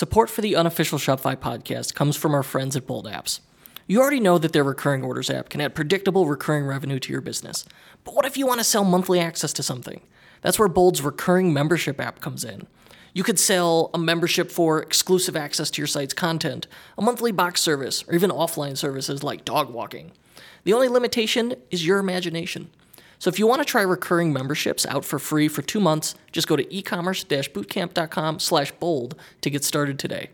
Support for the unofficial Shopify podcast comes from our friends at Bold Apps. You already know that their recurring orders app can add predictable recurring revenue to your business. But what if you want to sell monthly access to something? That's where Bold's recurring membership app comes in. You could sell a membership for exclusive access to your site's content, a monthly box service, or even offline services like dog walking. The only limitation is your imagination. So if you want to try recurring memberships out for free for two months, just go to ecommerce-bootcamp.com slash bold to get started today.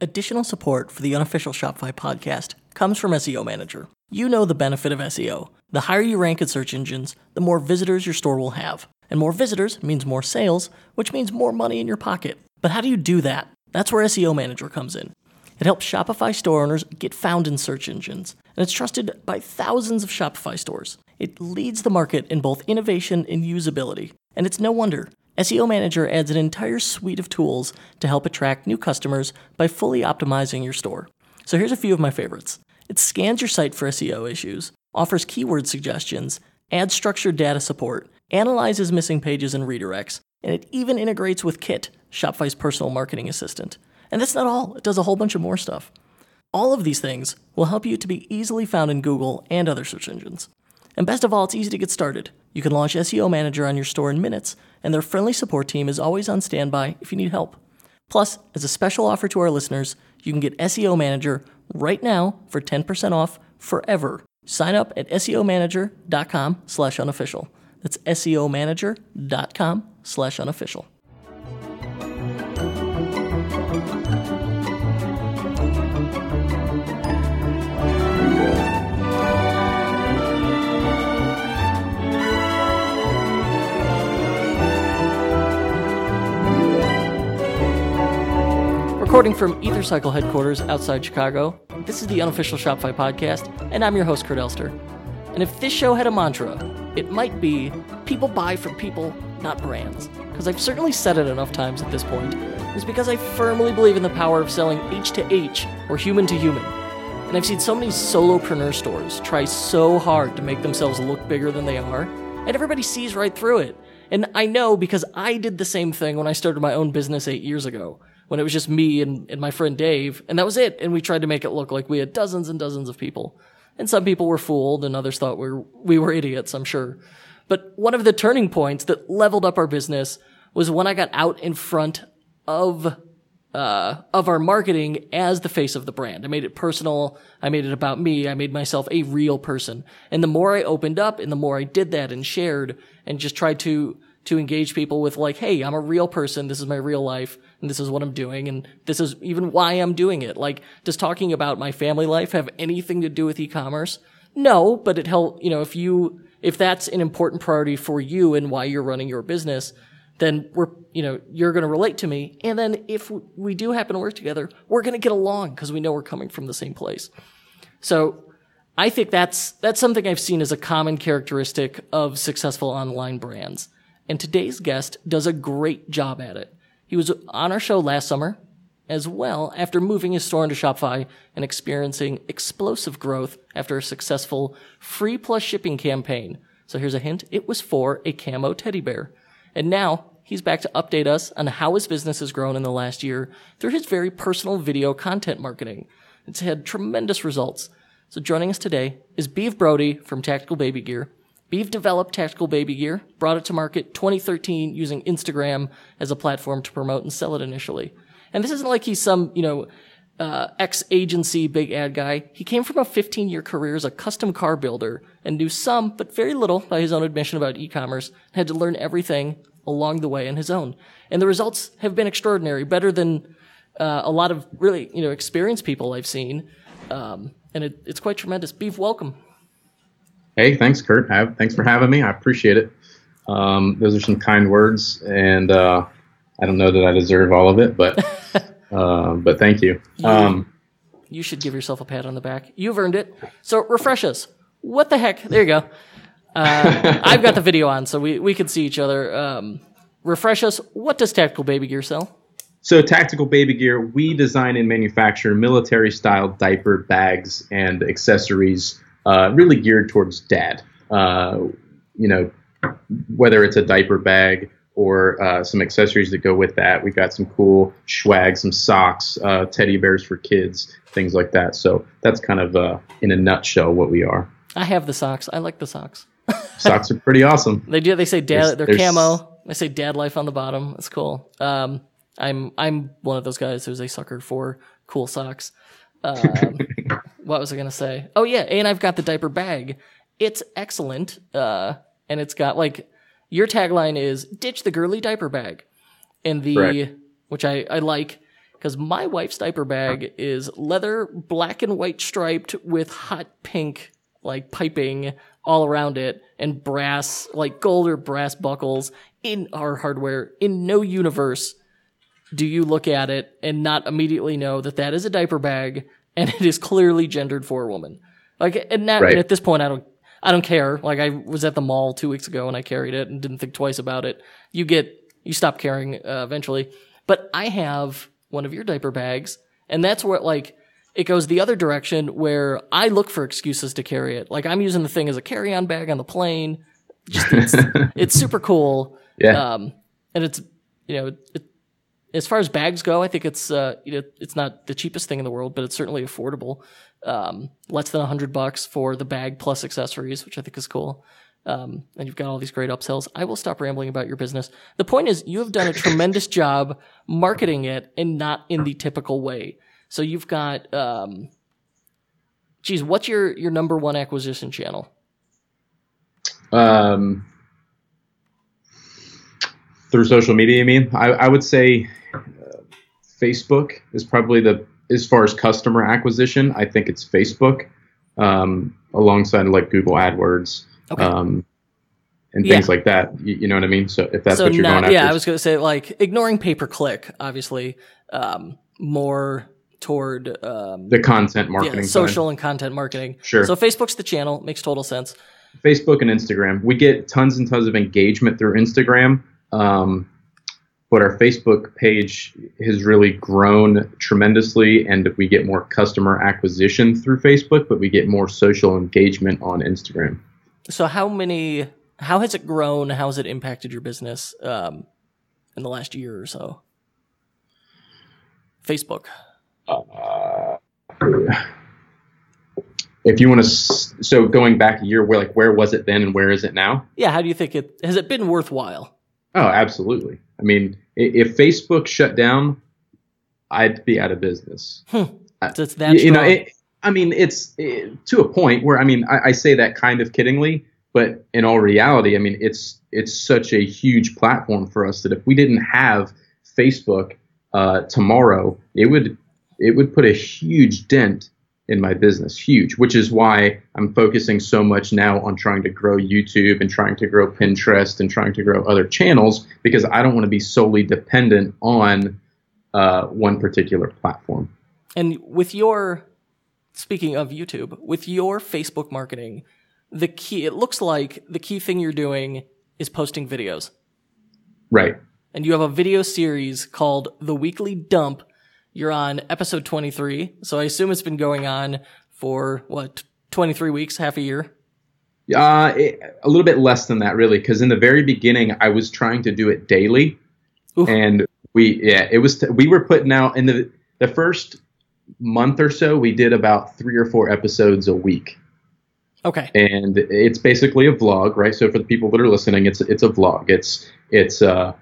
Additional support for the unofficial Shopify podcast comes from SEO Manager. You know the benefit of SEO. The higher you rank in search engines, the more visitors your store will have. And more visitors means more sales, which means more money in your pocket. But how do you do that? That's where SEO Manager comes in. It helps Shopify store owners get found in search engines, and it's trusted by thousands of Shopify stores. It leads the market in both innovation and usability, and it's no wonder. SEO Manager adds an entire suite of tools to help attract new customers by fully optimizing your store. So here's a few of my favorites. It scans your site for SEO issues, offers keyword suggestions, adds structured data support, analyzes missing pages and redirects, and it even integrates with Kit, Shopify's personal marketing assistant. And that's not all, it does a whole bunch of more stuff. All of these things will help you to be easily found in Google and other search engines. And best of all, it's easy to get started. You can launch SEO Manager on your store in minutes, and their friendly support team is always on standby if you need help. Plus, as a special offer to our listeners, you can get SEO Manager right now for 10% off forever. Sign up at SEOmanager.com slash unofficial. That's SEOmanager.com slash unofficial. Recording from EtherCycle headquarters outside Chicago, this is the unofficial Shopify podcast, and I'm your host, Kurt Elster. And if this show had a mantra, it might be people buy from people, not brands. Because I've certainly said it enough times at this point. It's because I firmly believe in the power of selling H to H, or human to human. And I've seen so many solopreneur stores try so hard to make themselves look bigger than they are, and everybody sees right through it. And I know because I did the same thing when I started my own business eight years ago when it was just me and, and my friend Dave, and that was it. And we tried to make it look like we had dozens and dozens of people. And some people were fooled, and others thought we were, we were idiots, I'm sure. But one of the turning points that leveled up our business was when I got out in front of uh, of our marketing as the face of the brand. I made it personal. I made it about me. I made myself a real person. And the more I opened up and the more I did that and shared and just tried to to engage people with like, hey, I'm a real person. This is my real life and this is what I'm doing, and this is even why I'm doing it. Like, does talking about my family life have anything to do with e-commerce? No, but it help, you know, if you, if that's an important priority for you and why you're running your business, then we're, you know, you're going to relate to me. And then if we do happen to work together, we're going to get along because we know we're coming from the same place. So I think that's, that's something I've seen as a common characteristic of successful online brands. And today's guest does a great job at it. He was on our show last summer as well after moving his store into Shopify and experiencing explosive growth after a successful free plus shipping campaign. So here's a hint. It was for a camo teddy bear. And now he's back to update us on how his business has grown in the last year through his very personal video content marketing. It's had tremendous results. So joining us today is Beav Brodie from Tactical Baby Gear. Beav developed tactical baby gear, brought it to market 2013 using Instagram as a platform to promote and sell it initially. And this isn't like he's some, you know, uh, ex agency big ad guy. He came from a 15 year career as a custom car builder and knew some, but very little by his own admission about e-commerce and had to learn everything along the way on his own. And the results have been extraordinary, better than uh, a lot of really, you know, experienced people I've seen. Um, and it, it's quite tremendous. Beav, welcome. Hey, thanks, Kurt. Have, thanks for having me. I appreciate it. Um, those are some kind words, and uh, I don't know that I deserve all of it, but uh, but thank you. Um, you should give yourself a pat on the back. You've earned it. So refresh us. What the heck? There you go. Uh, I've got the video on, so we, we can see each other. Um, refresh us. What does Tactical Baby Gear sell? So, Tactical Baby Gear, we design and manufacture military style diaper bags and accessories uh, really geared towards dad. Uh, you know, whether it's a diaper bag or uh, some accessories that go with that. We've got some cool swag, some socks, uh, teddy bears for kids, things like that. So that's kind of uh, in a nutshell what we are. I have the socks. I like the socks. socks are pretty awesome. They do. They say dad. They're camo. They say dad life on the bottom. It's cool. Um, I'm I'm one of those guys who's a sucker for cool socks. Um, what was I gonna say? Oh yeah, and I've got the diaper bag. It's excellent, uh, and it's got like your tagline is "ditch the girly diaper bag," and the right. which I I like because my wife's diaper bag is leather, black and white striped with hot pink like piping all around it and brass like gold or brass buckles in our hardware. In no universe do you look at it and not immediately know that that is a diaper bag and it is clearly gendered for a woman. Like, and, that, right. and at this point, I don't, I don't care. Like, I was at the mall two weeks ago and I carried it and didn't think twice about it. You get, you stop caring uh, eventually. But I have one of your diaper bags, and that's where like it goes the other direction where I look for excuses to carry it. Like I'm using the thing as a carry-on bag on the plane. Just it's, it's super cool. Yeah. Um, and it's you know it, as far as bags go, I think it's uh, you know it's not the cheapest thing in the world, but it's certainly affordable. Um, less than hundred bucks for the bag plus accessories, which I think is cool. Um, and you've got all these great upsells. I will stop rambling about your business. The point is, you have done a tremendous job marketing it and not in the typical way. So you've got, um, geez, what's your your number one acquisition channel? Um, through social media, you mean? I, I would say Facebook is probably the as far as customer acquisition. I think it's Facebook um, alongside like Google AdWords. Okay. Um, and things yeah. like that. You, you, know what I mean? So if that's so what you're not, going after. Yeah, I was going to say like ignoring pay per click, obviously, um, more toward um, the content marketing, yeah, social side. and content marketing. Sure. So Facebook's the channel, makes total sense. Facebook and Instagram. We get tons and tons of engagement through Instagram. Um, but our Facebook page has really grown tremendously, and we get more customer acquisition through Facebook, but we get more social engagement on Instagram. So, how many? How has it grown? How has it impacted your business um, in the last year or so? Facebook. Uh, if you want to, so going back a year, where like where was it then, and where is it now? Yeah, how do you think it has it been worthwhile? Oh, absolutely. I mean, if Facebook shut down, I'd be out of business. Hmm. So it's that you, know, it, I mean, it's it, to a point where I mean, I, I, say that kind of kiddingly, but in all reality, I mean, it's it's such a huge platform for us that if we didn't have Facebook uh, tomorrow, it would it would put a huge dent in my business, huge, which is why I'm focusing so much now on trying to grow YouTube and trying to grow Pinterest and trying to grow other channels because I don't want to be solely dependent on uh, one particular platform. And with your, speaking of YouTube, with your Facebook marketing, the key, it looks like the key thing you're doing is posting videos. Right. And you have a video series called The Weekly Dump you're on episode 23, so I assume it's been going on for what 23 weeks, half a year. Uh, it, a little bit less than that, really, because in the very beginning, I was trying to do it daily, Oof. and we yeah, it was t- we were putting out in the the first month or so, we did about three or four episodes a week. Okay. And it's basically a vlog, right? So for the people that are listening, it's it's a vlog. It's it's uh,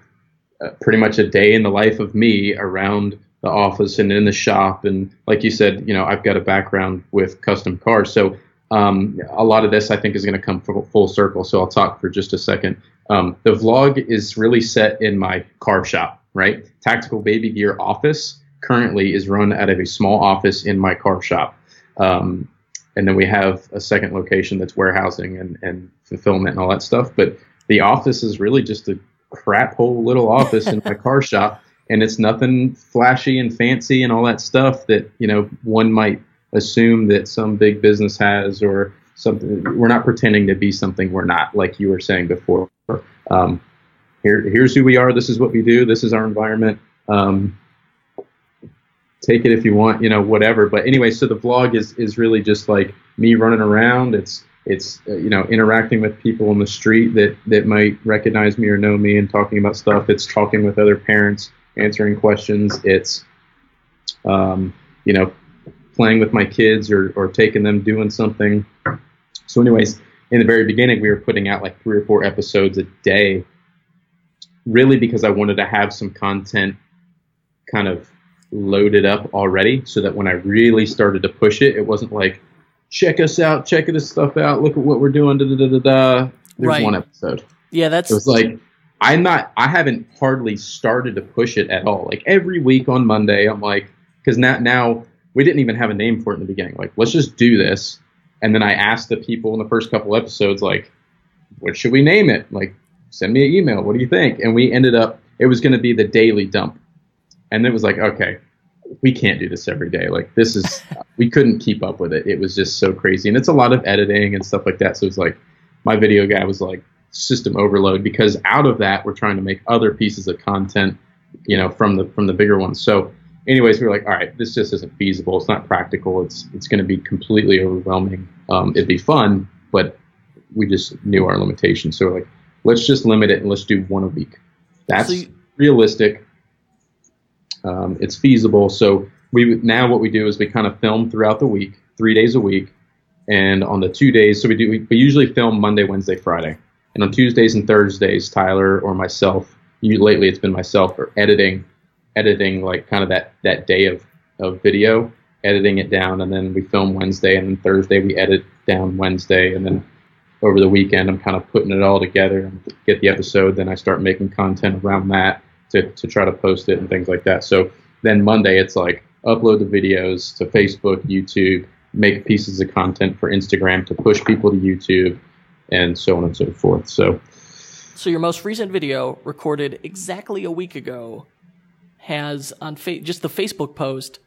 uh pretty much a day in the life of me around the office and in the shop. And like you said, you know, I've got a background with custom cars. So um, a lot of this I think is going to come full circle. So I'll talk for just a second. Um, the vlog is really set in my car shop, right? Tactical Baby Gear office currently is run out of a small office in my car shop. Um, and then we have a second location that's warehousing and, and fulfillment and all that stuff. But the office is really just a crap hole little office in my car shop and it's nothing flashy and fancy and all that stuff that you know one might assume that some big business has or something. We're not pretending to be something we're not, like you were saying before. Um, here, here's who we are. This is what we do. This is our environment. Um, take it if you want, you know, whatever. But anyway, so the vlog is is really just like me running around. It's It's uh, you know interacting with people on the street that that might recognize me or know me and talking about stuff. It's talking with other parents, answering questions. It's um, you know playing with my kids or or taking them doing something. So, anyways, in the very beginning, we were putting out like three or four episodes a day, really because I wanted to have some content kind of loaded up already, so that when I really started to push it, it wasn't like check us out, check this stuff out, look at what we're doing, da da da da da. There's Right. one episode. Yeah, that's It was like I'm not. I haven't hardly started to push it at all. Like every week on Monday, I'm like, because now now we didn't even have a name for it in the beginning. Like let's just do this. And then I asked the people in the first couple episodes, like, what should we name it? Like, send me an email. What do you think? And we ended up. It was going to be the daily dump. And it was like, okay, we can't do this every day. Like this is, we couldn't keep up with it. It was just so crazy, and it's a lot of editing and stuff like that. So it's like, my video guy was like system overload because out of that we're trying to make other pieces of content, you know, from the from the bigger ones. So, anyways, we were like, all right, this just isn't feasible. It's not practical. It's it's going to be completely overwhelming. Um, it'd be fun, but we just knew our limitations. So we're like, let's just limit it and let's do one a week. That's So you- realistic. Um, it's feasible. So we now what we do is we kind of film throughout the week, three days a week, and on the two days, so we do we, we usually film Monday, Wednesday, Friday, and on Tuesdays and Thursdays, Tyler or myself, you, lately it's been myself, are editing, editing like kind of that that day of of video, editing it down, and then we film Wednesday, and then Thursday we edit down Wednesday, and then over the weekend I'm kind of putting it all together and get the episode. Then I start making content around that to, to try to post it and things like that. So then Monday it's like upload the videos to Facebook, YouTube, make pieces of content for Instagram to push people to YouTube, and so on and so forth. So So your most recent video, recorded exactly a week ago, has on fa- just the Facebook post,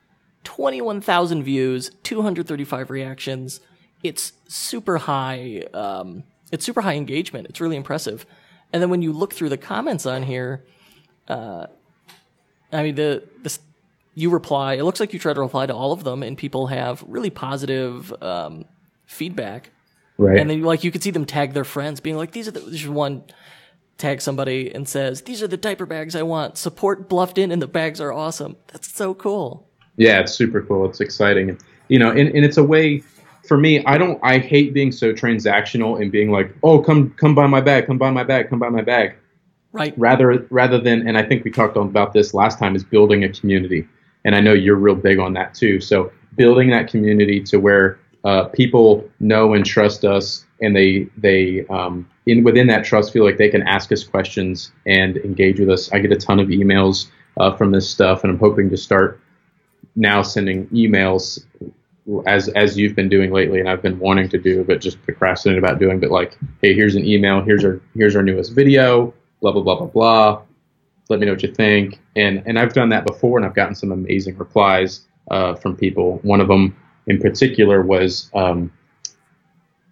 twenty-one thousand views, two hundred thirty-five reactions. It's super high. Um, it's super high engagement. It's really impressive. And then when you look through the comments on here, uh, I mean the the you reply. It looks like you try to reply to all of them, and people have really positive um, feedback. Right, And then, like, you could see them tag their friends, being like, "These are the." There's one tag somebody and says, "These are the diaper bags I want. Support Bluffed In, and the bags are awesome." That's so cool. Yeah, it's super cool. It's exciting. And, you know, and, and it's a way for me, I don't I hate being so transactional and being like, "Oh, come come buy my bag, come buy my bag, come buy my bag." Right? Rather rather than and I think we talked about this last time is building a community. And I know you're real big on that too. So, building that community to where uh, people know and trust us and they they um, in within that trust feel like they can ask us questions and engage with us. I get a ton of emails uh, from this stuff and I'm hoping to start now sending emails as as you've been doing lately and I've been wanting to do but just procrastinate about doing but like hey here's an email here's our here's our newest video blah blah blah blah blah. Let me know what you think. And and I've done that before and I've gotten some amazing replies uh, from people. One of them in particular was um,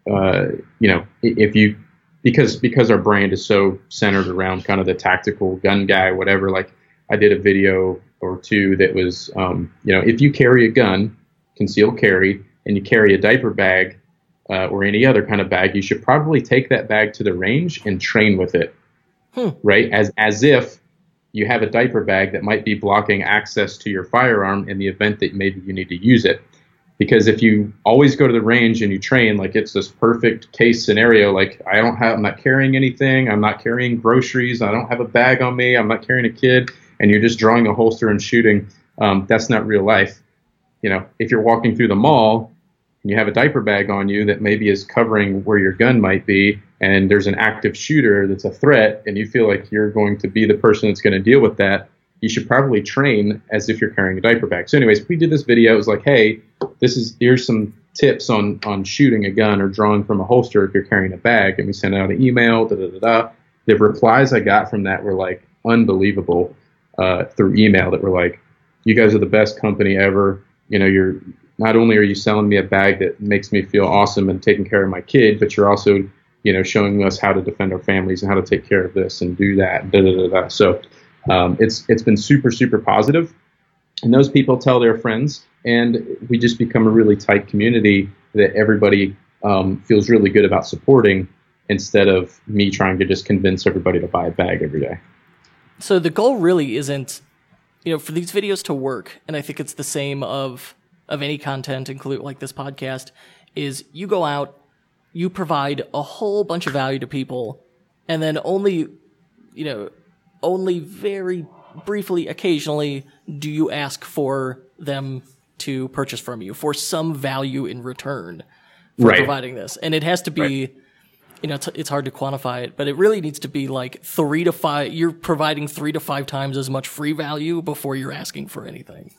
uh, you know if you because because our brand is so centered around kind of the tactical gun guy whatever like I did a video or two that was um, you know if you carry a gun concealed carry and you carry a diaper bag uh, or any other kind of bag, you should probably take that bag to the range and train with it, Hmm. right? As as if you have a diaper bag that might be blocking access to your firearm in the event that maybe you need to use it. Because if you always go to the range and you train, like it's this perfect case scenario, like I don't have, I'm not carrying anything, I'm not carrying groceries, I don't have a bag on me, I'm not carrying a kid, and you're just drawing a holster and shooting. Um, that's not real life you know, if you're walking through the mall and you have a diaper bag on you that maybe is covering where your gun might be, and there's an active shooter that's a threat, and you feel like you're going to be the person that's going to deal with that, you should probably train as if you're carrying a diaper bag. So, anyways, we did this video. It was like, hey, this is here's some tips on on shooting a gun or drawing from a holster if you're carrying a bag, and we sent out an email. Da da da da. The replies I got from that were like unbelievable uh, through email. That were like, you guys are the best company ever you know you're not only are you selling me a bag that makes me feel awesome and taking care of my kid but you're also you know showing us how to defend our families and how to take care of this and do that da, da, da, da. so um, it's it's been super super positive and those people tell their friends and we just become a really tight community that everybody um, feels really good about supporting instead of me trying to just convince everybody to buy a bag every day. So the goal really isn't, you know, for these videos to work, and I think it's the same of of any content, include like this podcast, is you go out, you provide a whole bunch of value to people, and then only, you know, only very briefly, occasionally, do you ask for them to purchase from you for some value in return for Right. providing this, and it has to be. Right. You know, it's, it's hard to quantify it, but it really needs to be like three to five. You're providing three to five times as much free value before you're asking for anything.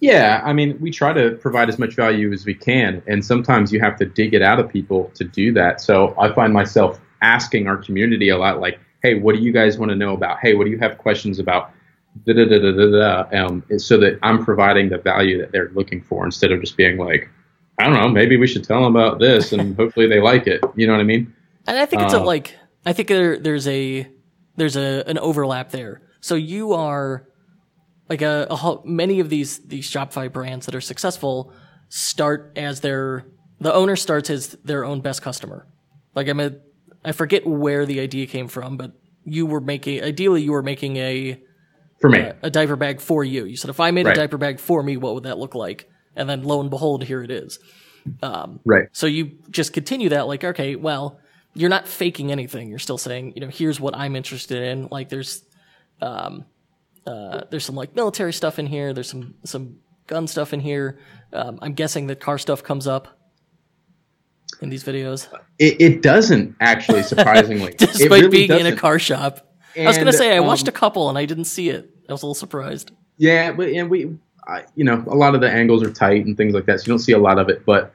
Yeah, I mean, we try to provide as much value as we can, and sometimes you have to dig it out of people to do that. So I find myself asking our community a lot, like, "Hey, what do you guys want to know about? Hey, what do you have questions about?" Da da da da da da. Um, so that I'm providing the value that they're looking for instead of just being like, "I don't know, maybe we should tell them about this, and hopefully they like it." You know what I mean? And I think it's a, Uh, like I think there, there's a there's a an overlap there. So you are like a, a many of these these Shopify brands that are successful start as their the owner starts as their own best customer. Like I'm a I forget where the idea came from, but you were making ideally you were making a For me, a diaper bag for you. You said if I made Right. a diaper bag for me, what would that look like? And then lo and behold, here it is. right? So you just continue that, like, okay, well, you're not faking anything. You're still saying, you know, here's what I'm interested in. Like, there's, um, uh, there's some like military stuff in here. There's some some gun stuff in here. Um, I'm guessing that car stuff comes up in these videos, It, it doesn't actually, surprisingly, It despite really being in a car shop. I was gonna say I watched um, a couple and I didn't see it. I was a little surprised. Yeah, but and we, I, you know, a lot of the angles are tight and things like that, so you don't see a lot of it. But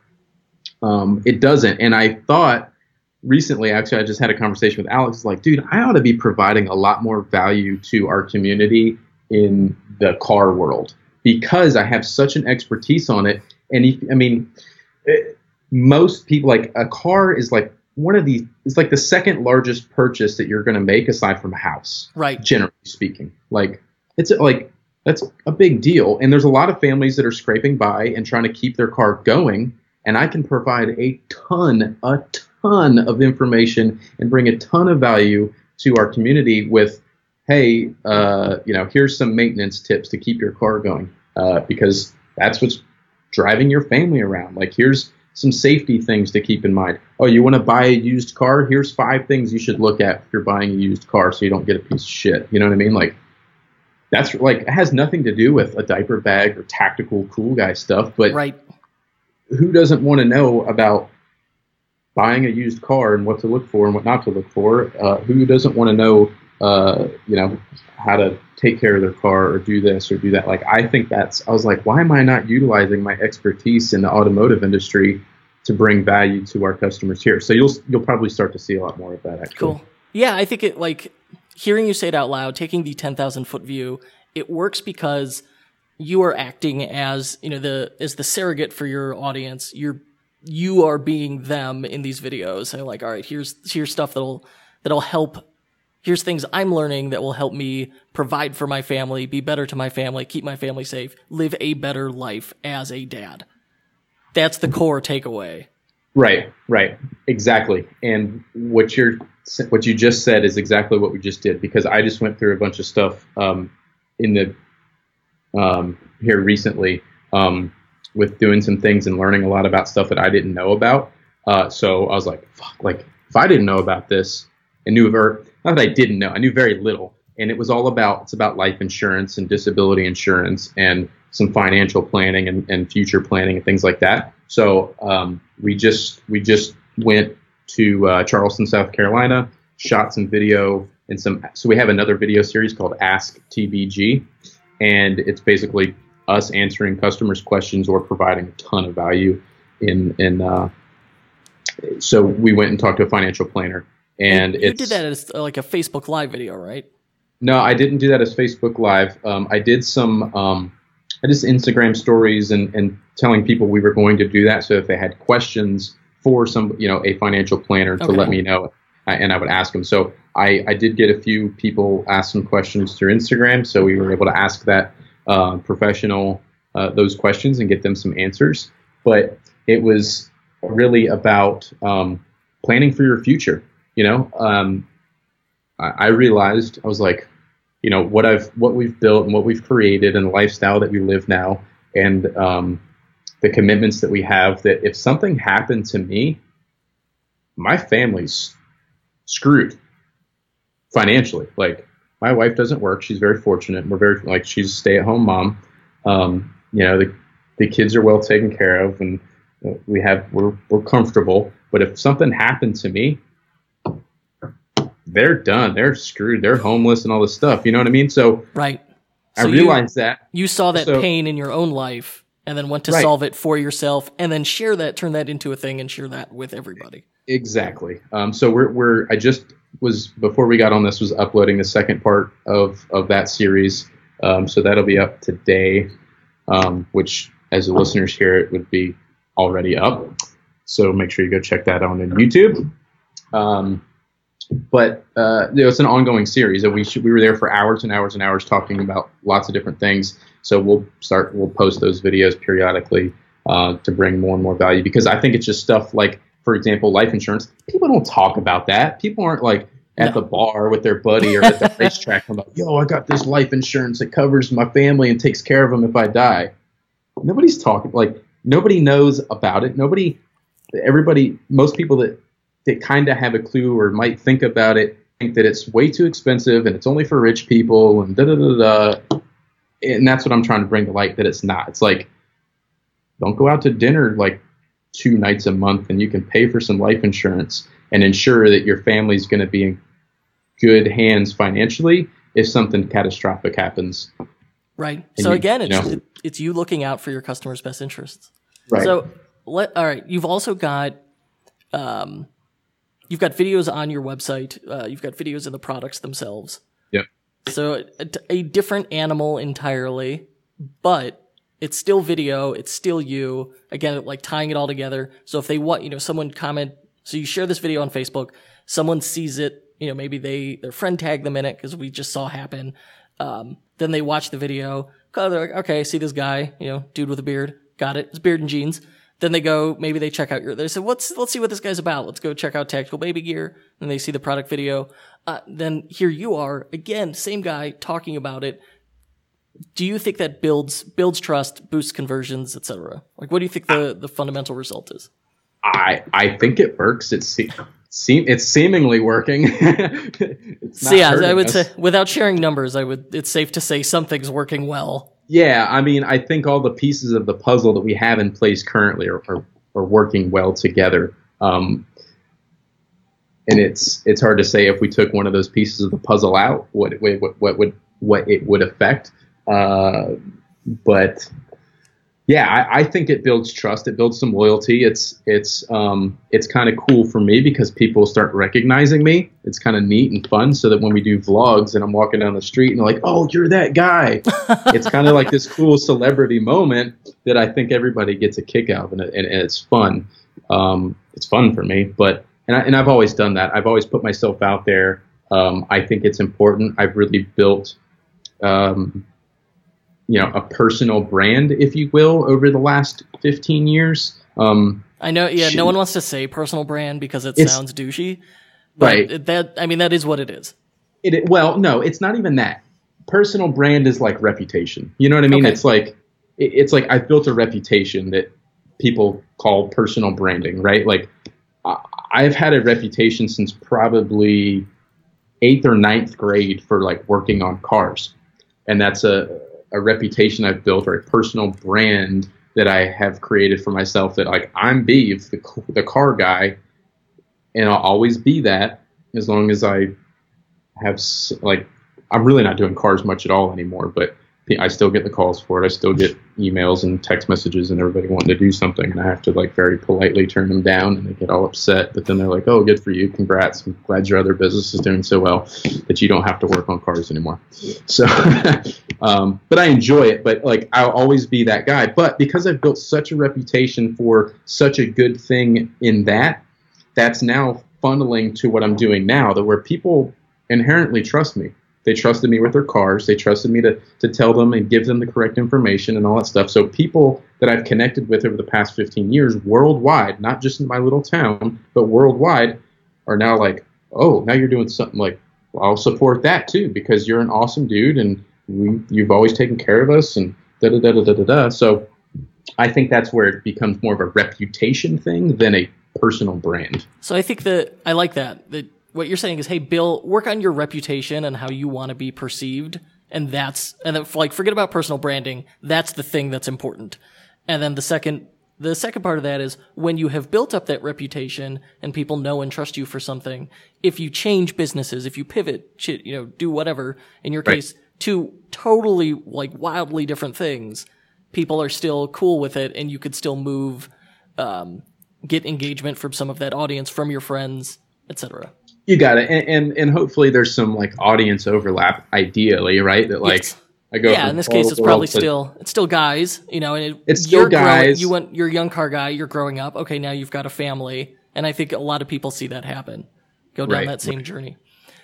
um, it doesn't. And I thought recently, actually, I just had a conversation with Alex. Like, dude, I ought to be providing a lot more value to our community in the car world because I have such an expertise on it. And if, I mean, it, most people like a car is like one of the it's like the second largest purchase that you're going to make aside from a house Right. generally speaking. Like it's like that's a big deal. And there's a lot of families that are scraping by and trying to keep their car going. And I can provide a ton, a ton of information and bring a ton of value to our community with, hey, uh, you know, here's some maintenance tips to keep your car going uh, because that's what's driving your family around. Like here's some safety things to keep in mind. Oh, you want to buy a used car? Here's five things you should look at if you're buying a used car so you don't get a piece of shit. You know what I mean? Like that's like it has nothing to do with a diaper bag or tactical cool guy stuff, but Right. who doesn't want to know about buying a used car and what to look for and what not to look for? Uh, who doesn't want to know, uh, you know, how to take care of their car or do this or do that? Like, I think that's, I was like, why am I not utilizing my expertise in the automotive industry to bring value to our customers here? So you'll, you'll probably start to see a lot more of that actually. Cool. Yeah, I think it like hearing you say it out loud, taking the ten thousand foot view, it works because you are acting as you know the as the surrogate for your audience. You're you are being them in these videos. And like, all right, here's here's stuff that'll that'll help. Here's things I'm learning that will help me provide for my family, be better to my family, keep my family safe, live a better life as a dad. That's the core takeaway. Right, right, exactly. And what you're what you just said is exactly what we just did because I just went through a bunch of stuff um, in the um, here recently um, with doing some things and learning a lot about stuff that I didn't know about. Uh, so I was like, fuck, like if I didn't know about this and knew ver not that I didn't know, I knew very little. And it was all about it's about life insurance and disability insurance and some financial planning and, and future planning and things like that. So um, we just we just went to uh, Charleston, South Carolina, shot some video and some. So we have another video series called Ask TBG, and it's basically us answering customers' questions or providing a ton of value in in. Uh, so we went and talked to a financial planner, and you it's, did that as uh, like a Facebook Live video, right? no, I didn't do that as Facebook Live. Um, I did some, um, I some Instagram stories and, and telling people we were going to do that. So if they had questions for some, you know, a financial planner to Okay. let me know, I, and I would ask them. So I, I did get a few people ask some questions through Instagram. So we were able to ask that uh, professional uh, those questions and get them some answers. But it was really about um, planning for your future. You know, um, I, I realized I was like, you know, what I've what we've built and what we've created and the lifestyle that we live now, and um, the commitments that we have. That if something happened to me, my family's screwed financially. Like my wife doesn't work; she's very fortunate. We're very like she's a stay-at-home mom. Um, you know, the the kids are well taken care of, and we have we're we're comfortable. But if something happened to me, they're done. They're screwed. They're homeless and all this stuff. You know what I mean? So right. I realized that you saw that so, pain in your own life and then went to right. solve it for yourself and then share that, turn that into a thing and share that with everybody. Exactly. Um, so we're, we're, I just was, before we got on this, was uploading the second part of, of that series. Um, so that'll be up today, um, which as the listeners hear it would be already up. So make sure you go check that out on YouTube. But uh, you know, it's an ongoing series, and we should, we were there for hours and hours and hours talking about lots of different things. So we'll start we'll post those videos periodically uh, to bring more and more value because I think it's just stuff like, for example, life insurance. People don't talk about that. People aren't like at no. the bar with their buddy or at the racetrack. I'm like, yo, I got this life insurance that covers my family and takes care of them if I die. Nobody's talking like nobody knows about it. Nobody, everybody, most people that that kind of have a clue or might think about it think that it's way too expensive and it's only for rich people and da da da da. And that's what I'm trying to bring to light that it's not. It's like don't go out to dinner like two nights a month and you can pay for some life insurance and ensure that your family's going to be in good hands financially if something catastrophic happens. Right. And so you, again, it's you know, it's you looking out for your customers' best interests. Right. So let all right. You've also got um, you've got videos on your website. Uh, you've got videos of the products themselves. Yep. So a, a, different animal entirely, but it's still video. It's still you. Again, like tying it all together. So if they want, you know, someone comment. So you share this video on Facebook. Someone sees it. You know, maybe they their friend tagged them in it because we just saw happen. Um, then they watch the video. They're like, okay, see this guy. You know, dude with a beard. Got it. It's beard and jeans. Then they go, maybe they check out your, they say, what's, let's see what this guy's about. Let's go check out Tactical Baby Gear. And they see the product video. Uh, then here you are, again, same guy talking about it. Do you think that builds, builds trust, boosts conversions, etc.? Like, what do you think the, the fundamental result is? I, I think it works. It's, seem, it's seemingly working. so yeah, I would us. say, without sharing numbers, I would, it's safe to say something's working well. Yeah, I mean, I think all the pieces of the puzzle that we have in place currently are, are, are working well together. Um, and it's it's hard to say if we took one of those pieces of the puzzle out, what it, what, what would what it would affect. Uh, but yeah, I, I, think it builds trust. It builds some loyalty. It's it's um, it's kind of cool for me because people start recognizing me. It's kind of neat and fun. So that when we do vlogs and I'm walking down the street and they're like, "Oh, you're that guy," it's kind of like this cool celebrity moment that I think everybody gets a kick out of, and, and, and it's fun. Um, it's fun for me, but and I, and I've always done that. I've always put myself out there. Um, I think it's important. I've really built. Um, you know a personal brand, if you will, over the last 15 years. Um, I know, yeah. No one wants to say personal brand because it sounds douchey, but right. that I mean that is what it is. It well, no, it's not even that. Personal brand is like reputation. You know what I mean? Okay. It's like it, it's like I've built a reputation that people call personal branding, right? Like I've had a reputation since probably eighth or ninth grade for like working on cars, and that's a a reputation I've built or a personal brand that I have created for myself that like I'm Beav, the, the car guy, and I'll always be that as long as I have like I'm really not doing cars much at all anymore, but I still get the calls for it. I still get emails and text messages and everybody wanting to do something, and I have to like very politely turn them down, and they get all upset. But then they're like, "Oh, good for you! Congrats! I'm glad your other business is doing so well that you don't have to work on cars anymore." So, um, but I enjoy it. But like, I'll always be that guy. But because I've built such a reputation for such a good thing in that, that's now funneling to what I'm doing now, that where people inherently trust me They trusted me with their cars. They trusted me to to tell them and give them the correct information and all that stuff. So people that I've connected with over the past 15 years worldwide, not just in my little town, but worldwide, are now like, oh, now you're doing something like, well, I'll support that too because you're an awesome dude and we, you've always taken care of us and da da da da da da da. So I think that's where it becomes more of a reputation thing than a personal brand. So I think that I like that. That what you're saying is, hey, Bill, work on your reputation and how you want to be perceived, and that's and then like forget about personal branding. That's the thing that's important. And then the second the second part of that is when you have built up that reputation and people know and trust you for something, if you change businesses, if you pivot, shit, you know, do whatever, in your Right. case, to totally like wildly different things, people are still cool with it and you could still move, um, get engagement from some of that audience, from your friends, etc. You got it, and, and and hopefully there's some like audience overlap. Ideally, right? That like Yes. I go. yeah, in this case, it's probably to- still it's still guys, you know, and it, It's still you're growing- guys. you want you're a young car guy. You're growing up. Okay, now you've got a family, and I think a lot of people see that happen, go down Right, that same journey.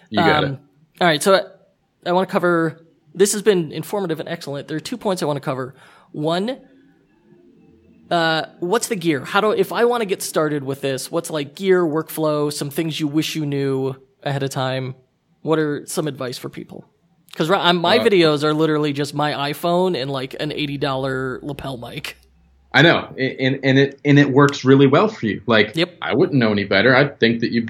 You got Um, it. All right, so I, I want to cover. This has been informative and excellent. There are two points I want to cover. One, uh, what's the gear? How do if I want to get started with this? What's like gear workflow? Some things you wish you knew ahead of time. What are some advice for people? Because my Uh, videos are literally just my iPhone and like an eighty dollar lapel mic. I know, and and it and it works really well for you. Like, Yep. I wouldn't know any better. I'd think that you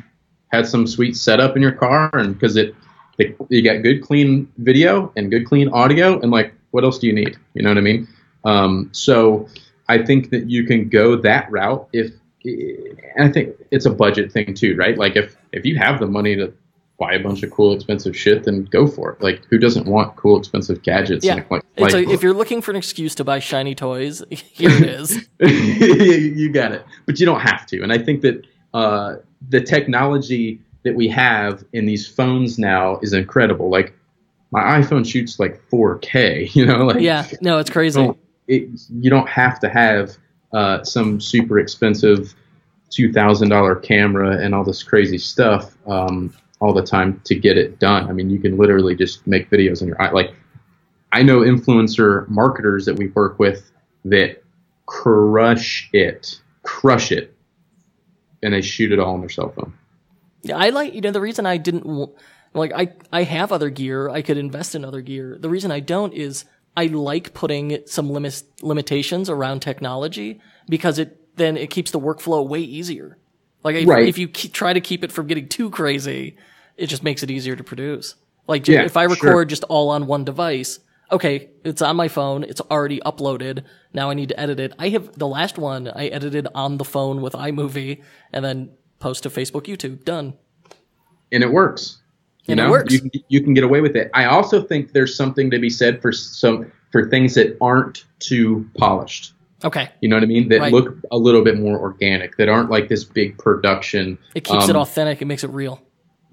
had some sweet setup in your car, and because it, it, you got good clean video and good clean audio, and like, what else do you need? You know what I mean? Um, so I think that you can go that route if, and I think it's a budget thing too, right? Like, if if you have the money to buy a bunch of cool expensive shit, then go for it. Like, who doesn't want cool expensive gadgets? Yeah, Like, like, it's like- like, if you're looking for an excuse to buy shiny toys, here it is. you got it. But you don't have to. And I think that uh, the technology that we have in these phones now is incredible. Like my iPhone shoots like 4K. You know, like yeah, no, it's crazy. It, you don't have to have uh, some super expensive two thousand dollar camera and all this crazy stuff um, all the time to get it done. I mean, you can literally just make videos on your. Like, I know influencer marketers that we work with that crush it, crush it, and they shoot it all on their cell phone. Yeah, I like you know the reason I didn't like I I have other gear I could invest in other gear. The reason I don't is I like putting some limit limitations around technology because it then it keeps the workflow way easier. Like if, Right. if you keep, try to keep it from getting too crazy, it just makes it easier to produce. Like Yeah, if I record sure. just all on one device, okay, it's on my phone, it's already uploaded. Now I need to edit it. I have the last one I edited on the phone with iMovie and then post to Facebook, YouTube. Done. and it works. You And it know, works. You can, you can get away with it. I also think there's something to be said for some for things that aren't too polished. Okay. You know what I mean? That Right. look a little bit more organic. That aren't like this big production. It keeps it Um, authentic. It makes it real.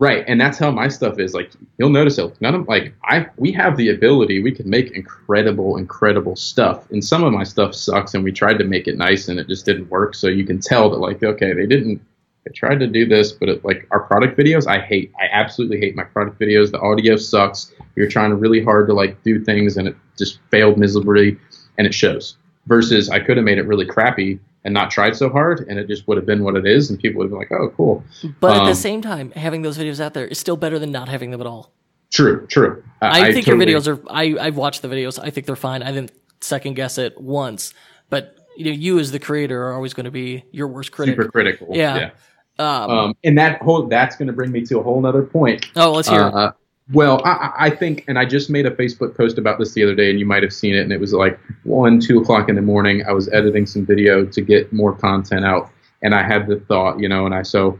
Right, and that's how my stuff is. Like you'll notice it. None of like I we have the ability. We can make incredible, incredible stuff. And some of my stuff sucks, and we tried to make it nice, and it just didn't work. So you can tell that like okay, they didn't. They tried to do this, but it, like our product videos, I hate. I absolutely hate my product videos. The audio sucks. You're trying really hard to like do things, and it just failed miserably, and it shows. Versus, I could have made it really crappy and not tried so hard, and it just would have been what it is, and people would have been like, "Oh, cool." But at the um, same time, having those videos out there is still better than not having them at all. True, true. I, think totally- your videos are. I I've watched the videos. I think they're fine. I didn't second guess it once. But you know, you as the creator are always going to be your worst critic. super critical. Yeah. Um, Um, and that whole that's going to bring me to a whole other point. oh, let's hear. Uh, well, I, I- think, and I just made a Facebook post about this the other day, and you might have seen it. And it was like one, two o'clock in the morning. I was editing some video to get more content out, and I had the thought, you know, and I so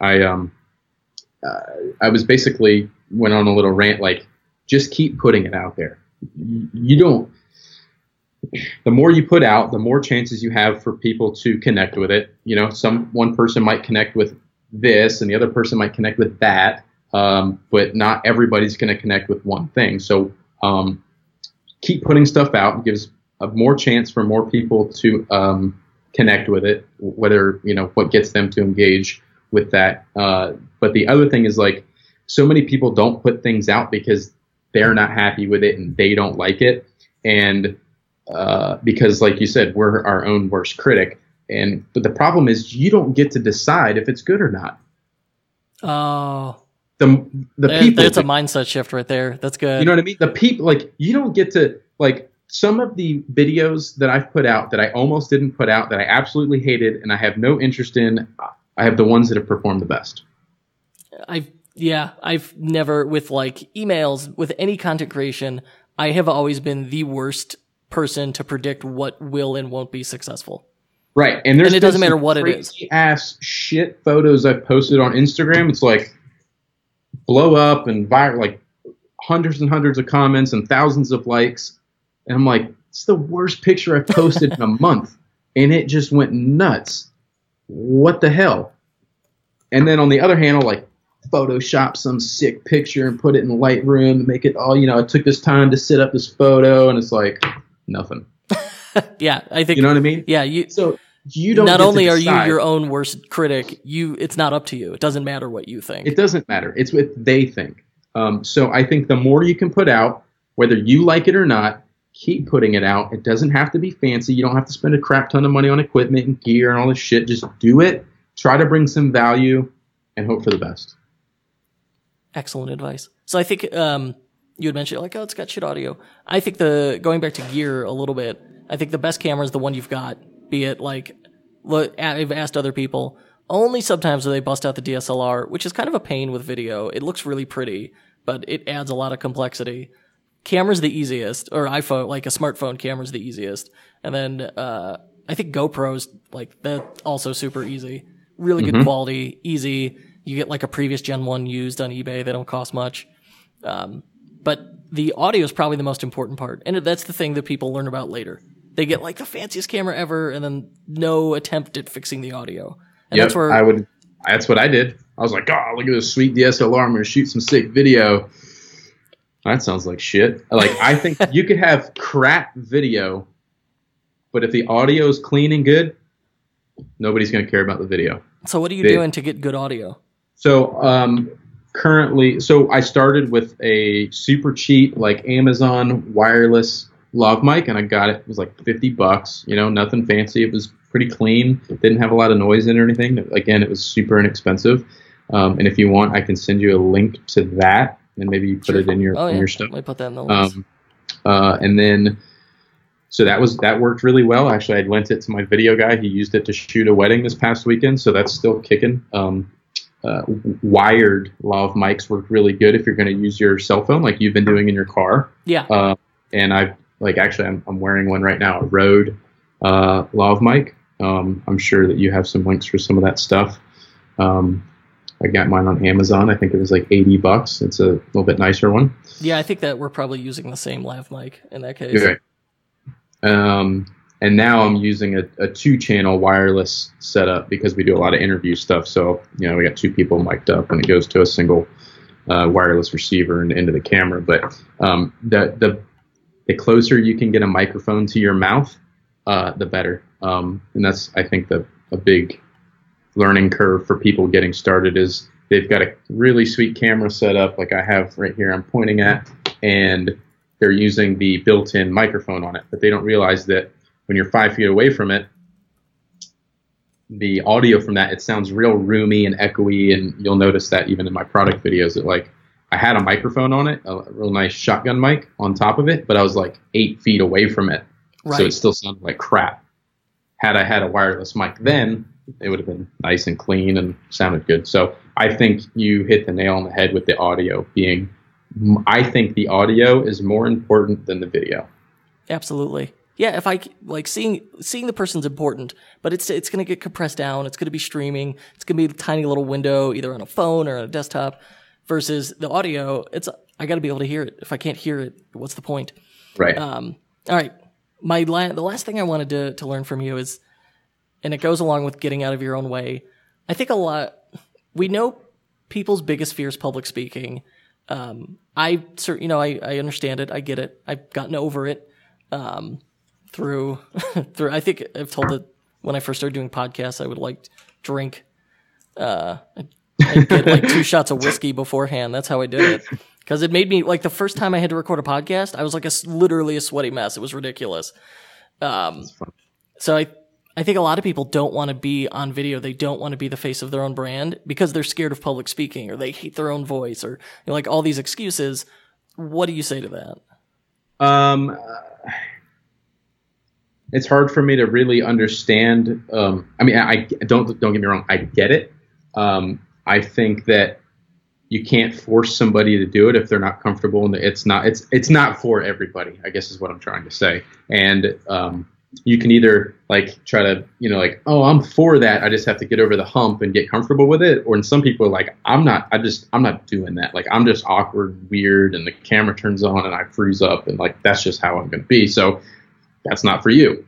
I um uh, I was basically went on a little rant, like just keep putting it out there. You don't. The more you put out, the more chances you have for people to connect with it. You know, some one person might connect with this, and the other person might connect with that um, but not everybody's going to connect with one thing. So um, keep putting stuff out. It gives a more chance for more people to um, connect with it, whether you know what gets them to engage with that. Uh, but the other thing is like so many people don't put things out because they're not happy with it and they don't like it. And uh, because, like you said, we're our own worst critic. And but the problem is you don't get to decide if it's good or not. Oh, The the there- people that's a mindset shift right there. That's good. You know what I mean? The people like you don't get to like some of the videos that I've put out that I almost didn't put out that I absolutely hated and I have no interest in. I have the ones that have performed the best. I've yeah, I've never with like emails with any content creation. I have always been the worst person to predict what will and won't be successful. Right, and there's And it doesn't matter what it is. Ass shit photos I've posted on Instagram. It's like blow up and viral, like hundreds and hundreds of comments and thousands of likes, and I'm like, it's the worst picture I've posted in a month, and it just went nuts. What the hell? And then on the other hand, I'll like Photoshop some sick picture and put it in Lightroom and make it all, you know, I took this time to set up this photo, and it's like nothing. Yeah, I think You know what I mean? yeah, you So you don't. not only are you your own worst critic, you it's not up to you. It doesn't matter what you think. It doesn't matter. It's what they think. Um, so I think the more you can put out, whether you like it or not, keep putting it out. It doesn't have to be fancy. You don't have to spend a crap ton of money on equipment and gear and all this shit. Just do it. Try to bring some value and hope for the best. Excellent advice. So I think um, you had mentioned like, oh, it's got shit audio. I think the going back to gear a little bit. I think the best camera is the one you've got. Be it like, look, I've asked other people. Only sometimes do they bust out the DSLR, which is kind of a pain with video. It looks really pretty, but it adds a lot of complexity. Camera's the easiest, or iPhone, like a smartphone camera's the easiest. And then, uh, I think GoPro's like, that also super easy. Really good quality, easy. You get like a previous Gen 1 used on eBay. They don't cost much. Um, but the audio is probably the most important part. And that's the thing that people learn about later. They get like the fanciest camera ever and then no attempt at fixing the audio. And Yep, that's where I would. That's what I did. I was like, oh, look at this sweet DSLR. I'm going to shoot some sick video. That sounds like shit. Like I think you could have crap video, but if the audio is clean and good, nobody's going to care about the video. So what are you They- doing to get good audio? So um, currently, so I started with a super cheap like Amazon wireless lav mic, and I got it. It was like fifty bucks. You know, nothing fancy. It was pretty clean. It didn't have a lot of noise in it or anything. Again, it was super inexpensive. Um, and if you want, I can send you a link to that, and maybe you put it in your Oh in yeah, your stuff. might put that in the links. Um, uh, and then, so that was that worked really well. Actually, I lent it to my video guy. He used it to shoot a wedding this past weekend, so that's still kicking. Um, uh, wired lav mics work really good if you're going to use your cell phone, like you've been doing in your car. yeah, Uh, and I like actually, I'm, I'm wearing one right now, a Rode uh, lav mic. Um, I'm sure that you have some links for some of that stuff. Um, I got mine on Amazon. I think it was like 80 bucks. It's a little bit nicer one. yeah. I think that we're probably using the same lav mic in that case. Okay. Um, and now I'm using a, a two channel wireless setup because we do a lot of interview stuff. So, you know, we got two people mic'd up and it goes to a single uh, wireless receiver and into the camera. But um, the, the, the closer you can get a microphone to your mouth, uh, the better. Um, and that's, I think, the, a big learning curve for people getting started is they've got a really sweet camera set up like I have right here I'm pointing at and they're using the built-in microphone on it but they don't realize that when you're five feet away from it the audio from that it sounds real roomy and echoey and you'll notice that even in my product videos that like I had a microphone on it a real nice shotgun mic on top of it but I was like eight feet away from it so it still sounded like crap had I had a wireless mic then, it would have been nice and clean and sounded good. So I think you hit the nail on the head with the audio being. I think the audio is more important than the video. Absolutely. Yeah, if I like seeing seeing the person's important, but it's it's going to get compressed down. It's going to be streaming. It's going to be a tiny little window either on a phone or on a desktop versus the audio. It's I got to be able to hear it. If I can't hear it, what's the point? Right. Um, all right. My la- the last thing I wanted to to learn from you is, and it goes along with getting out of your own way. I think a lot. We know people's biggest fear is public speaking. Um, I you know I I understand it. I get it. I've gotten over it. Um, through through I think I've told it when I first started doing podcasts. I would like drink. Uh, I'd get like two shots of whiskey beforehand. That's how I did it because it made me like the first time I had to record a podcast, I was like a literally a sweaty mess. It was ridiculous. Um, so I I think a lot of people don't want to be on video. They don't want to be the face of their own brand because they're scared of public speaking or they hate their own voice or you know, like all these excuses. What do you say to that? Um, it's hard for me to really understand. Um, I mean, I, I don't don't get me wrong. I get it. Um, I think that you can't force somebody to do it if they're not comfortable, and it's not it's it's not for everybody. I guess is what I'm trying to say. And um, you can either like try to you know like oh I'm for that. I just have to get over the hump and get comfortable with it. Or and some people are like I'm not. I just I'm not doing that. Like I'm just awkward, weird, and the camera turns on and I freeze up, and like that's just how I'm going to be. So that's not for you.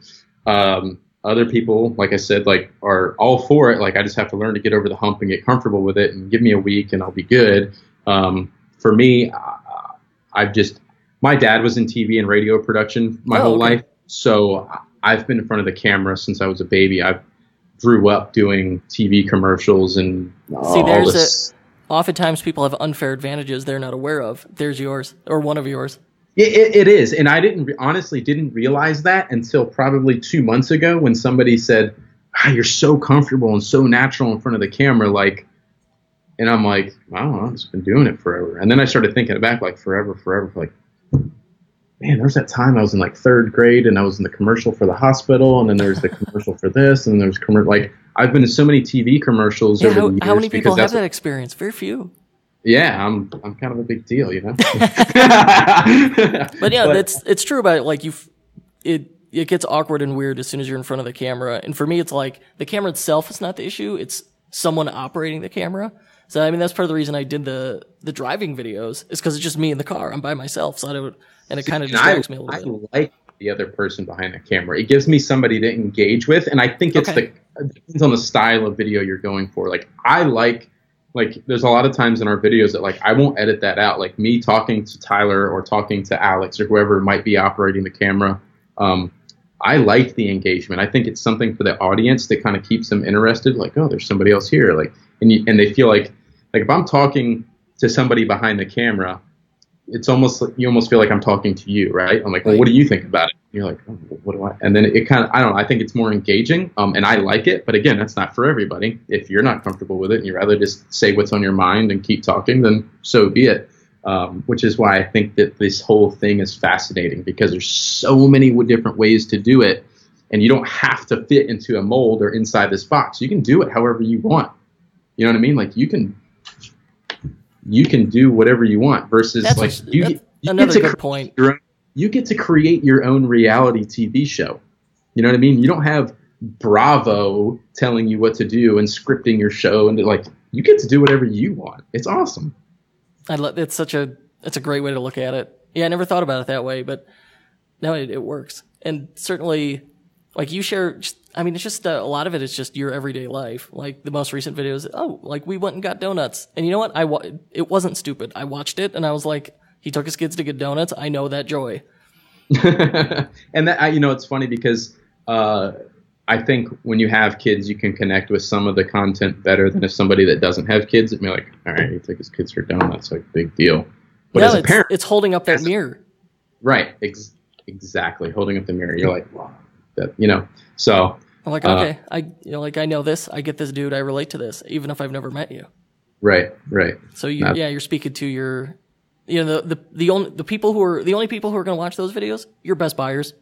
Um, other people, like I said, like are all for it. Like I just have to learn to get over the hump and get comfortable with it, and give me a week and I'll be good. Um, for me, I've just my dad was in TV and radio production my Oh, whole okay. life, so I've been in front of the camera since I was a baby. I grew up doing TV commercials and uh, See, all there's this. Oftentimes people have unfair advantages they're not aware of. There's yours or one of yours. It, it, it is, and I didn't honestly didn't realize that until probably two months ago when somebody said, ah, "You're so comfortable and so natural in front of the camera," like, and I'm like, "Wow, I've just been doing it forever." And then I started thinking it back, like, forever, forever, like, man, there was that time I was in like third grade and I was in the commercial for the hospital, and then there's the commercial for this, and there's commercial like I've been in so many TV commercials Yeah, over how, the years how many people have that experience? Very few. Yeah, I'm I'm kind of a big deal, you know. But yeah, that's it's true about it. Like you, it it gets awkward and weird as soon as you're in front of the camera. And for me, it's like the camera itself is not the issue; it's someone operating the camera. So I mean, that's part of the reason I did the the driving videos is because it's just me in the car. I'm by myself, so I don't, and it kind of And I, distracts me a little bit. I bit. like the other person behind the camera. It gives me somebody to engage with, and I think it's Okay. the it depends on the style of video you're going for. Like I like like there's a lot of times in our videos that like I won't edit that out. Like me talking to Tyler or talking to Alex or whoever might be operating the camera. Um, I like the engagement. I think it's something for the audience that kind of keeps them interested. Like, oh, there's somebody else here. Like, and you, and they feel like like if I'm talking to somebody behind the camera, it's almost you almost feel like I'm talking to you, right? I'm like, well, what do you think about it? You're like, oh, what do I? And then it kind of, I don't know. I think it's more engaging, um, and I like it. But again, that's not for everybody. If you're not comfortable with it, and you rather just say what's on your mind and keep talking, then so be it. Um, which is why I think that this whole thing is fascinating because there's so many different ways to do it, and you don't have to fit into a mold or inside this box. You can do it however you want. You know what I mean? Like you can, you can do whatever you want. Versus That's, like a- you, you another good point. your own, you get to create your own reality TV show. You know what I mean? You don't have Bravo telling you what to do and scripting your show, and like you get to do whatever you want. It's awesome. I love it's such a it's a great way to look at it. Yeah, I never thought about it that way, but no, it, it works. And certainly, like you share, I mean, it's just uh, a lot of it is just your everyday life. Like the most recent videos, oh, like we went and got donuts, and you know what? I wa- it wasn't stupid. I watched it and I was like, he took his kids to get donuts. I know that joy. and that I, you know, it's funny because uh, I think when you have kids, you can connect with some of the content better than if somebody that doesn't have kids. It'd be like, all right, he took his kids for donuts, like big deal. But no, as a it's, parent, it's holding up that a- mirror. right? Ex- exactly, holding up the mirror, you're like, wow, that you know. So I'm like, Uh, okay, I you know, like I know this. I get this dude. I relate to this, even if I've never met you. right, right. So you, Not- yeah, you're speaking to your, you know, the, the the only the people who are the only people who are going to watch those videos, your best buyers.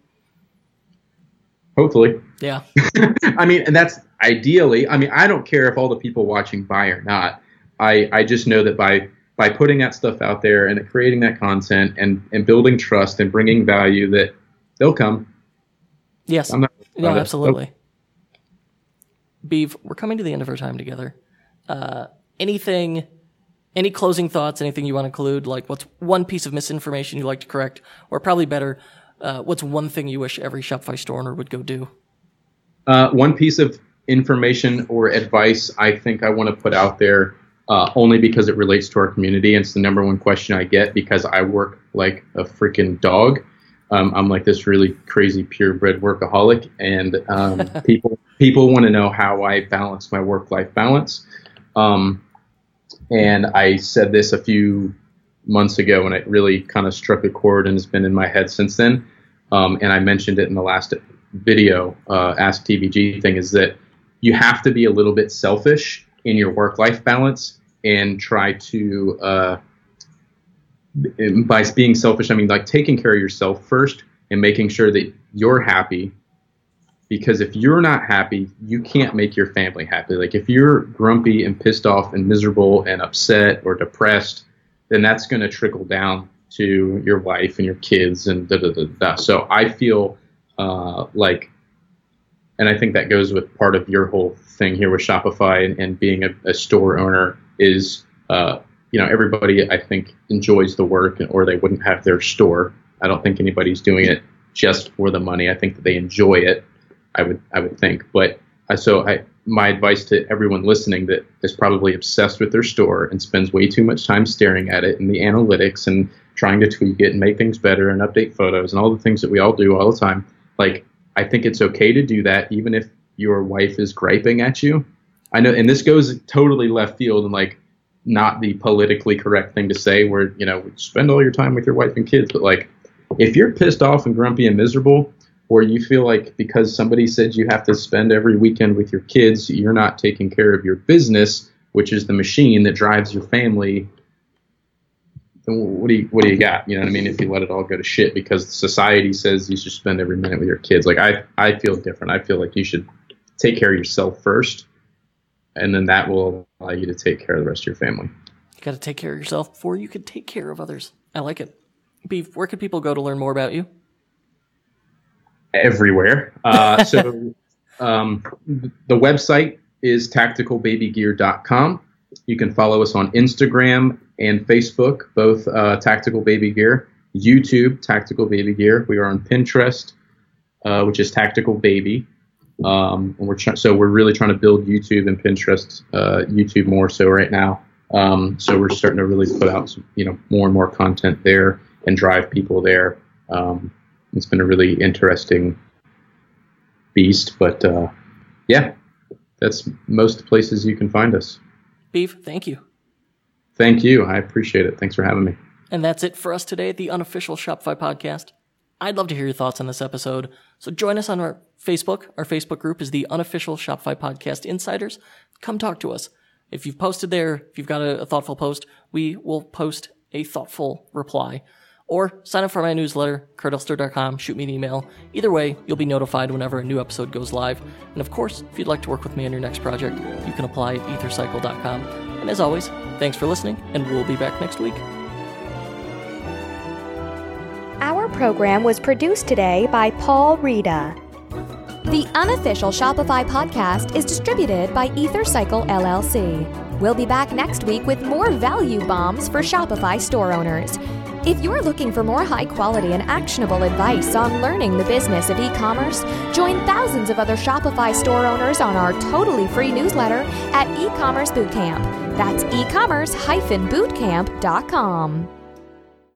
Hopefully, Yeah, I mean, and that's ideally. I mean, I don't care if all the people watching buy or not. I I just know that by by putting that stuff out there and creating that content and and building trust and bringing value, that they'll come. yes, I'm not. no, it. absolutely. Beav, we're coming to the end of our time together. Uh, anything, any closing thoughts? Anything you want to include? Like, what's one piece of misinformation you'd like to correct, or probably better, uh, what's one thing you wish every Shopify store owner would go do? Uh, one piece of information or advice I think I want to put out there, uh, only because it relates to our community, and it's the number one question I get because I work like a freaking dog. Um, I'm like this really crazy purebred workaholic, and um, people people want to know how I balance my work life balance. Um, and I said this a few months ago, and it really kind of struck a chord and has been in my head since then. Um, and I mentioned it in the last video, uh, Ask TVG thing, is that you have to be a little bit selfish in your work life balance and try to, uh, by being selfish, I mean like taking care of yourself first and making sure that you're happy. Because if you're not happy, you can't make your family happy. Like if you're grumpy and pissed off and miserable and upset or depressed, then that's going to trickle down to your wife and your kids and da da da da. So I feel uh, like, and I think that goes with part of your whole thing here with Shopify and, and being a, a, store owner is, uh, you know, everybody I think enjoys the work or they wouldn't have their store. I don't think anybody's doing it just for the money. I think that they enjoy it. I would I would think, but uh, so I my advice to everyone listening that is probably obsessed with their store and spends way too much time staring at it and the analytics and trying to tweak it and make things better and update photos and all the things that we all do all the time. Like, I think it's okay to do that, even if your wife is griping at you. I know, and this goes totally left field and like not the politically correct thing to say, where you know spend all your time with your wife and kids. But like, if you're pissed off and grumpy and miserable, or you feel like because somebody said you have to spend every weekend with your kids, you're not taking care of your business, which is the machine that drives your family what do you what do you got? You know what I mean? If you let it all go to shit because society says you should spend every minute with your kids. Like I I feel different. I feel like you should take care of yourself first, and then that will allow you to take care of the rest of your family. You got to take care of yourself before you can take care of others. I like it. Beav, where can people go to learn more about you? Everywhere. Uh, so um, the website is tacticalbabygear.com. You can follow us on Instagram and Facebook, both uh, Tactical Baby Gear. YouTube, Tactical Baby Gear. We are on Pinterest, uh, which is Tactical Baby. Um, and we're try- so we're really trying to build YouTube and Pinterest, uh, YouTube more so right now. Um, so we're starting to really put out some, you know more and more content there and drive people there. Um, it's been a really interesting beast, but uh, yeah, that's most places you can find us. Beav, thank you. Thank you. I appreciate it. Thanks for having me. And that's it for us today at the unofficial Shopify podcast. I'd love to hear your thoughts on this episode. So join us on our Facebook. Our Facebook group is the unofficial Shopify podcast insiders. Come talk to us. If you've posted there, if you've got a, a thoughtful post, we will post a thoughtful reply. Or sign up for my newsletter, kurtelster.com, shoot me an email. Either way, you'll be notified whenever a new episode goes live. And of course, if you'd like to work with me on your next project, you can apply at ethercycle.com. And as always, thanks for listening, and we'll be back next week. Our program was produced today by Paul Rita. The unofficial Shopify podcast is distributed by EtherCycle LLC. We'll be back next week with more value bombs for Shopify store owners. If you're looking for more high quality and actionable advice on learning the business of e commerce, join thousands of other Shopify store owners on our totally free newsletter at e commerce bootcamp. That's e commerce bootcamp.com.